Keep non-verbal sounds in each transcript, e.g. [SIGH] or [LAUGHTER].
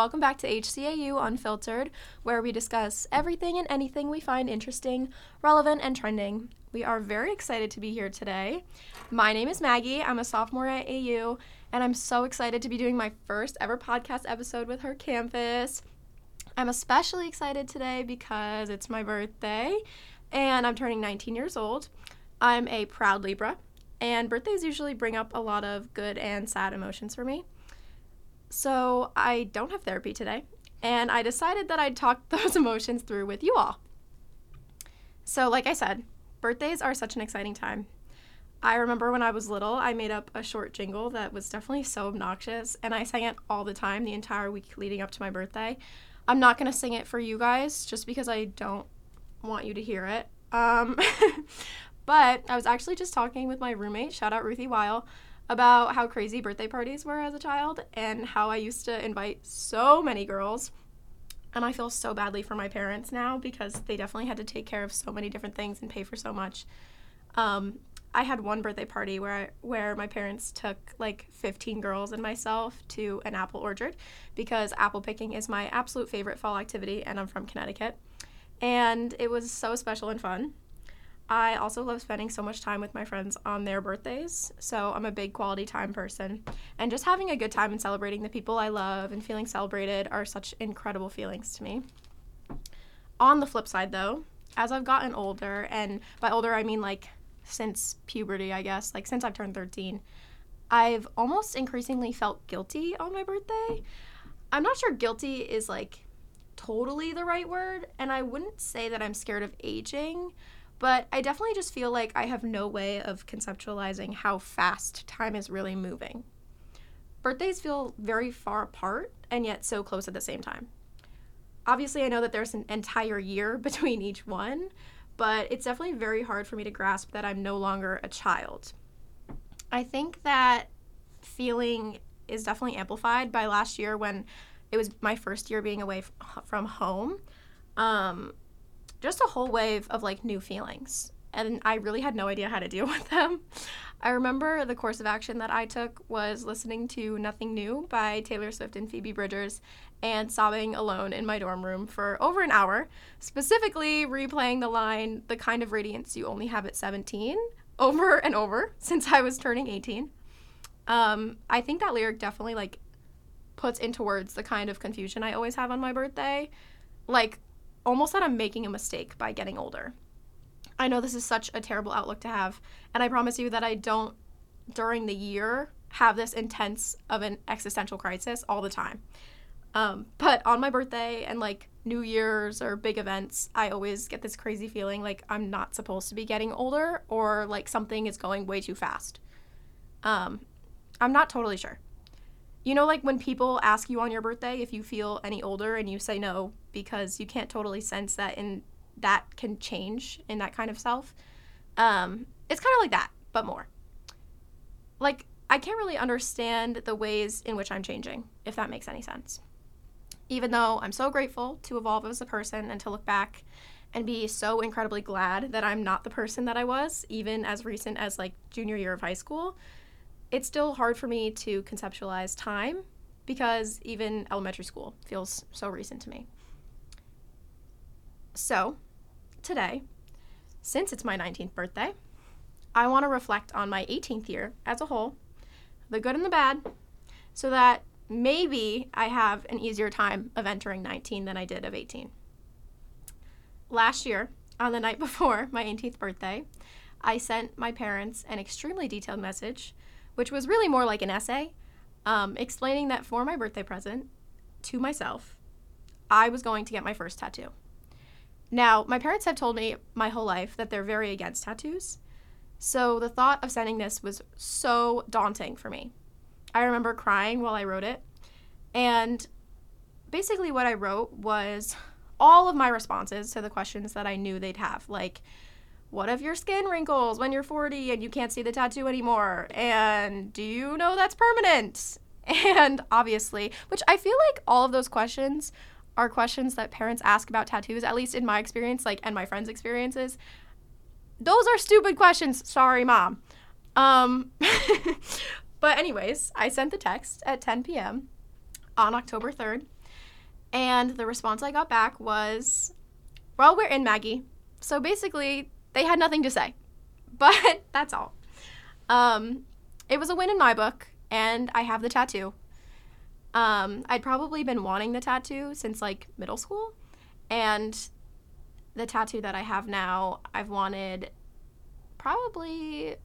welcome back to HCAU Unfiltered, where we discuss everything and anything we find interesting, relevant, and trending. We are very excited to be here today. My name is Maggie. I'm a sophomore at AU, and I'm so excited to be doing my first ever podcast episode with her campus. I'm especially excited today because it's my birthday and I'm turning 19 years old. I'm a proud Libra, and birthdays usually bring up a lot of good and sad emotions for me. So I don't have therapy today, and I decided that I'd talk [LAUGHS] those emotions through with you all. So, like I said, birthdays are such an exciting time. I remember when I was little, I made up a short jingle that was definitely so obnoxious, and I sang it all the time the entire week leading up to my birthday. I'm not to sing it for you guys just because I don't want you to hear it. Um, [LAUGHS] but I was actually just talking with my roommate, shout out Ruthie Weil, about how crazy birthday parties were as a child and how I used to invite so many girls. And I feel so badly for my parents now because they definitely had to take care of so many different things and pay for so much. Um, I had one birthday party where I, where my parents took like 15 girls and myself to an apple orchard because apple picking is my absolute favorite fall activity and I'm from Connecticut. And it was so special and fun. I also love spending so much time with my friends on their birthdays. So I'm a big quality time person. And just having a good time and celebrating the people I love and feeling celebrated are such incredible feelings to me. On the flip side, though, as I've gotten older, and by older I mean like since puberty, I guess, like since I've turned 13, I've almost increasingly felt guilty on my birthday. I'm not sure guilty is like totally the right word, and I wouldn't say that I'm scared of aging but I definitely just feel like I have no way of conceptualizing how fast time is really moving. Birthdays feel very far apart and yet so close at the same time. Obviously, I know that there's an entire year [LAUGHS] between each one, but it's definitely very hard for me to grasp that I'm no longer a child. I think that feeling is definitely amplified by last year when it was my first year being away from home. Um, just a whole wave of like new feelings. And I really had no idea how to deal [LAUGHS] with them. I remember the course of action that I took was listening to Nothing New by Taylor Swift and Phoebe Bridgers and sobbing alone in my dorm room for over an hour, specifically replaying the line, the kind of radiance you only have at 17, over and over [LAUGHS] since I was turning 18. Um, I think that lyric definitely like puts into words the kind of confusion I always have on my birthday. Like, almost that I'm making a mistake by getting older. I know this is such a terrible outlook to have, and I promise you that I don't during the year have this intense of an existential crisis all the time. Um, but on my birthday and like New Year's or big events, I always get this crazy feeling like I'm not supposed to be getting older or like something is going way too fast. Um, I'm not totally sure. You know, like when people ask you on your birthday if you feel any older and you say no because you can't totally sense that and that can change in that kind of self. Um, it's kind of like that, but more. Like, I can't really understand the ways in which I'm changing, if that makes any sense. Even though I'm so grateful to evolve as a person and to look back and be so incredibly glad that I'm not the person that I was, even as recent as like junior year of high school it's still hard for me to conceptualize time because even elementary school feels so recent to me. So, today, since it's my 19th birthday, I want to reflect on my 18th year as a whole, the good and the bad, so that maybe I have an easier time of entering 19 than I did of 18. Last year, on the night [LAUGHS] before my 18th birthday, I sent my parents an extremely detailed message which was really more like an essay, um, explaining that for my birthday present to myself, I was going to get my first tattoo. Now, my parents have told me my whole life that they're very against tattoos. So the thought of sending this was so daunting for me. I remember crying while I wrote it. And basically, what I wrote was all of my responses to the questions that I knew they'd have. Like, what if your skin wrinkles when you're 40 and you can't see the tattoo anymore? And do you know that's permanent? [LAUGHS] And obviously, which I feel like all of those questions are questions that parents ask about tattoos, at least in my experience, like, and my friends' experiences. Those are stupid questions. Sorry, mom. Um, [LAUGHS] but, anyways, I sent the text at 10 p.m. on October 3rd, And the response I got back was, well, we're in Maggie. So basically, they had nothing to say. But [LAUGHS] that's all. Um, it was a win in my book, and I have the tattoo. Um, I'd probably been wanting the tattoo since like middle school. And the tattoo that I have now, I've wanted probably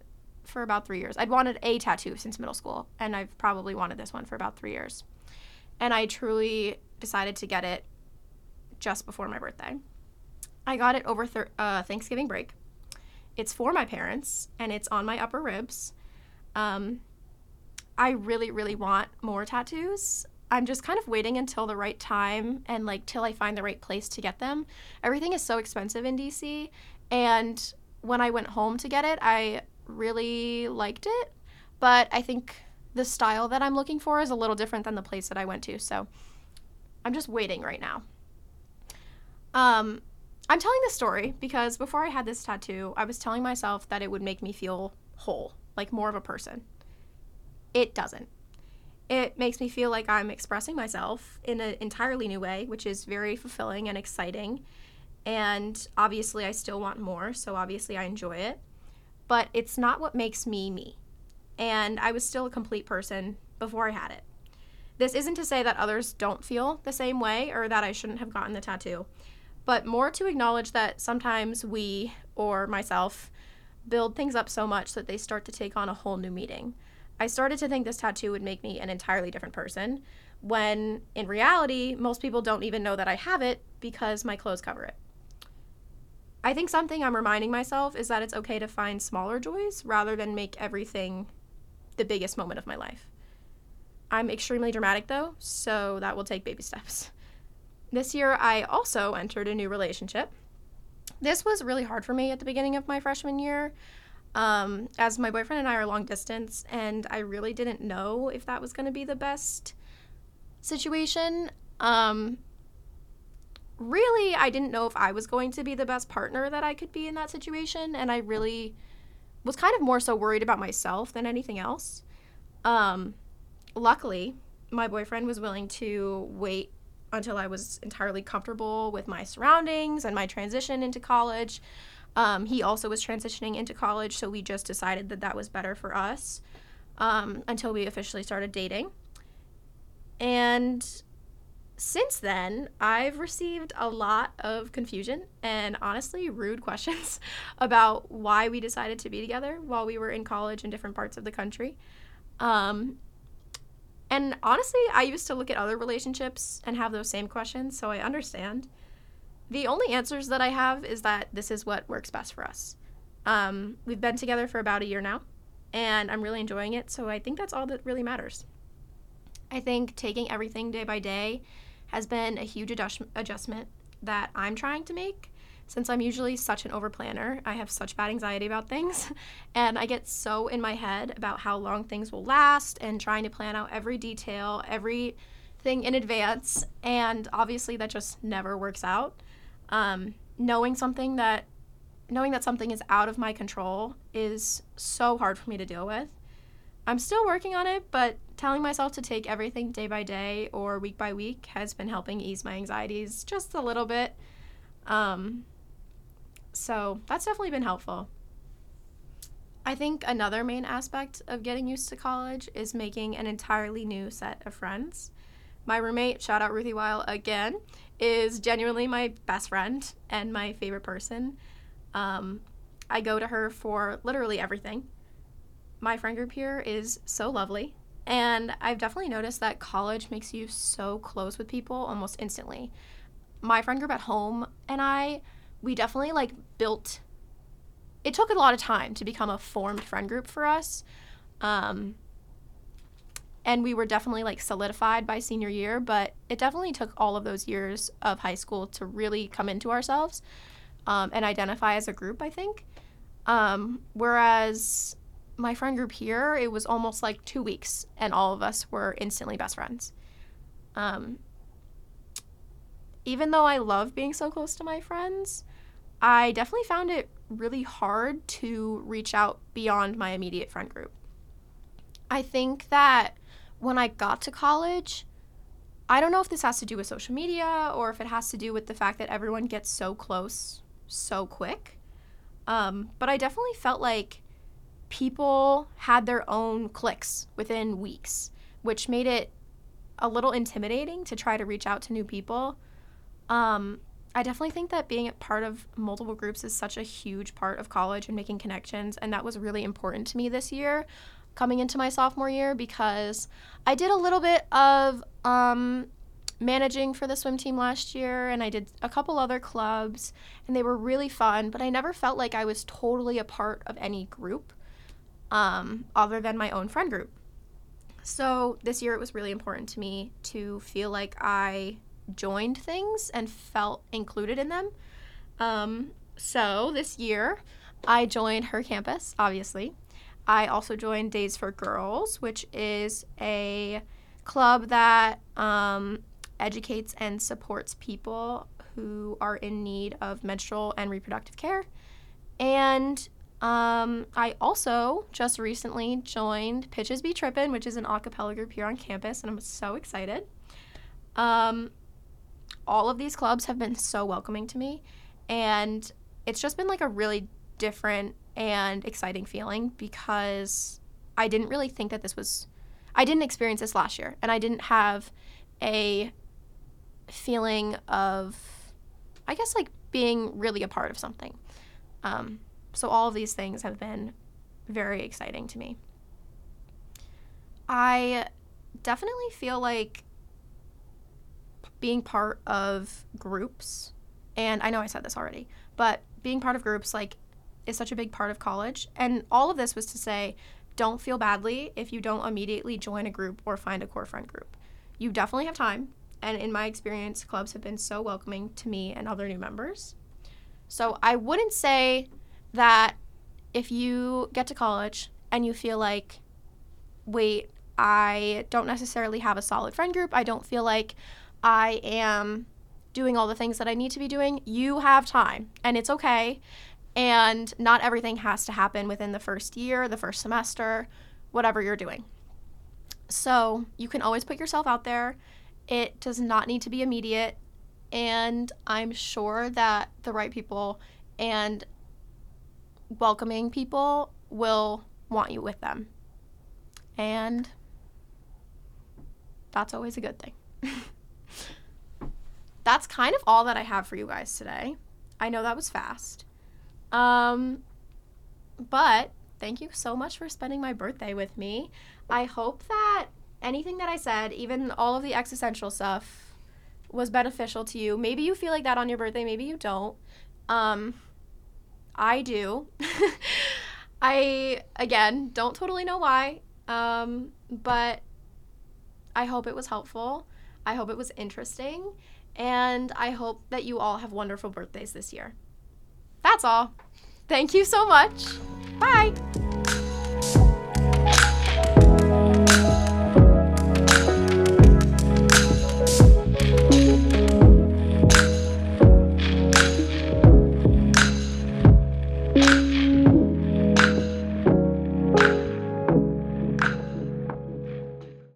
for about three years. I'd wanted a tattoo since middle school, and I've probably wanted this one for about three years. And I truly decided to get it just before my birthday. I got it over uh, Thanksgiving break. It's for my parents, and it's on my upper ribs. Um, I really, really want more tattoos. I'm just kind of waiting until the right time and like till I find the right place to get them. Everything is so expensive in DC, and when I went home to get it, I really liked it, but I think the style that I'm looking for is a little different than the place that I went to. So I'm just waiting right now. Um, I'm telling this story because before I had this tattoo, I was telling myself that it would make me feel whole, like more of a person. It doesn't. It makes me feel like I'm expressing myself in an entirely new way, which is very fulfilling and exciting. And obviously, I still want more, so obviously, I enjoy it. But it's not what makes me me. And I was still a complete person before I had it. This isn't to say that others don't feel the same way or that I shouldn't have gotten the tattoo, but more to acknowledge that sometimes we, or myself, build things up so much that they start to take on a whole new meaning. I started to think this tattoo would make me an entirely different person, when in reality, most people don't even know that I have it because my clothes cover it. I think something I'm reminding myself is that it's okay to find smaller joys rather than make everything the biggest moment of my life. I'm extremely dramatic though, so that will take baby steps. [LAUGHS] This year, I also entered a new relationship. This was really hard for me at the beginning of my freshman year, um, as my boyfriend and I are long distance, and I really didn't know if that was going to be the best situation. Um, really, I didn't know if I was going to be the best partner that I could be in that situation, and I really was kind of more so worried about myself than anything else. Um, luckily, my boyfriend was willing to wait until I was entirely comfortable with my surroundings and my transition into college. Um, he also was transitioning into college, so we just decided that that was better for us um, until we officially started dating. And since then, I've received a lot of confusion and honestly rude [LAUGHS] questions about why we decided to be together while we were in college in different parts of the country. Um, and honestly, I used to look at other relationships and have those same questions, so I understand. The only answers that I have is that this is what works best for us. Um, we've been together for about a year now, and I'm really enjoying it, so I think that's all that really matters. I think taking everything day by day has been a huge adjust- adjustment that I'm trying to make. Since I'm usually such an overplanner, I have such bad anxiety about things, [LAUGHS] and I get so in my head about how long things will last and trying to plan out every detail, everything in advance, and obviously that just never works out. Um, knowing something that knowing that something is out of my control is so hard for me to deal with. I'm still working on it, but telling myself to take everything day by day or week by week has been helping ease my anxieties just a little bit. Um, so that's definitely been helpful. I think another main aspect of getting used to college is making an entirely new set of friends. My roommate, shout out Ruthie Weil again, is genuinely my best friend and my favorite person. Um, I go to her for literally everything my friend group here is so lovely. And I've definitely noticed that college makes you so close with people almost instantly. My friend group at home and I, we definitely like built, it took a lot of time to become a formed friend group for us. Um, and we were definitely like solidified by senior year, but it definitely took all of those years of high school to really come into ourselves um, and identify as a group, I think. Um, whereas my friend group here, it was almost like two weeks, and all of us were instantly best friends. Um, even though I love being so close to my friends, I definitely found it really hard to reach out beyond my immediate friend group. I think that when I got to college, I don't know if this has to do with social media or if it has to do with the fact that everyone gets so close so quick. Um, but I definitely felt like people had their own cliques within weeks, which made it a little intimidating to try to reach out to new people. Um, I definitely think that being a part of multiple groups is such a huge part of college and making connections, and that was really important to me this year coming into my sophomore year because I did a little bit of um, managing for the swim team last year and I did a couple other clubs and they were really fun, but I never felt like I was totally a part of any group um, other than my own friend group. So this year it was really important to me to feel like I joined things and felt included in them. Um, so this year I joined her campus, obviously. I also joined Days for Girls, which is a club that um, educates and supports people who are in need of menstrual and reproductive care. And um, I also just recently joined Pitches Be Trippin', which is an a cappella group here on campus, and I'm so excited. Um, all of these clubs have been so welcoming to me, and it's just been like a really different and exciting feeling because I didn't really think that this was, I didn't experience this last year, and I didn't have a feeling of, I guess, like being really a part of something. Um, so all of these things have been very exciting to me. I definitely feel like being part of groups, and I know I said this already, but being part of groups, like, is such a big part of college. And all of this was to say, don't feel badly if you don't immediately join a group or find a core friend group. You definitely have time. And in my experience, clubs have been so welcoming to me and other new members. So I wouldn't say that if you get to college and you feel like, wait, I don't necessarily have a solid friend group, I don't feel like I am doing all the things that I need to be doing, you have time and it's okay. And not everything has to happen within the first year, the first semester, whatever you're doing. So you can always put yourself out there. It does not need to be immediate. And I'm sure that the right people and welcoming people will want you with them. And that's always a good thing. [LAUGHS] that's kind of all that I have for you guys today. I know that was fast. Um, but thank you so much for spending my birthday with me. I hope that anything that I said, even all of the existential stuff, was beneficial to you. Maybe you feel like that on your birthday, maybe you don't. Um, I do. [LAUGHS] I, again, don't totally know why, um, but I hope it was helpful. I hope it was interesting. And I hope that you all have wonderful birthdays this year. That's all. Thank you so much. Bye.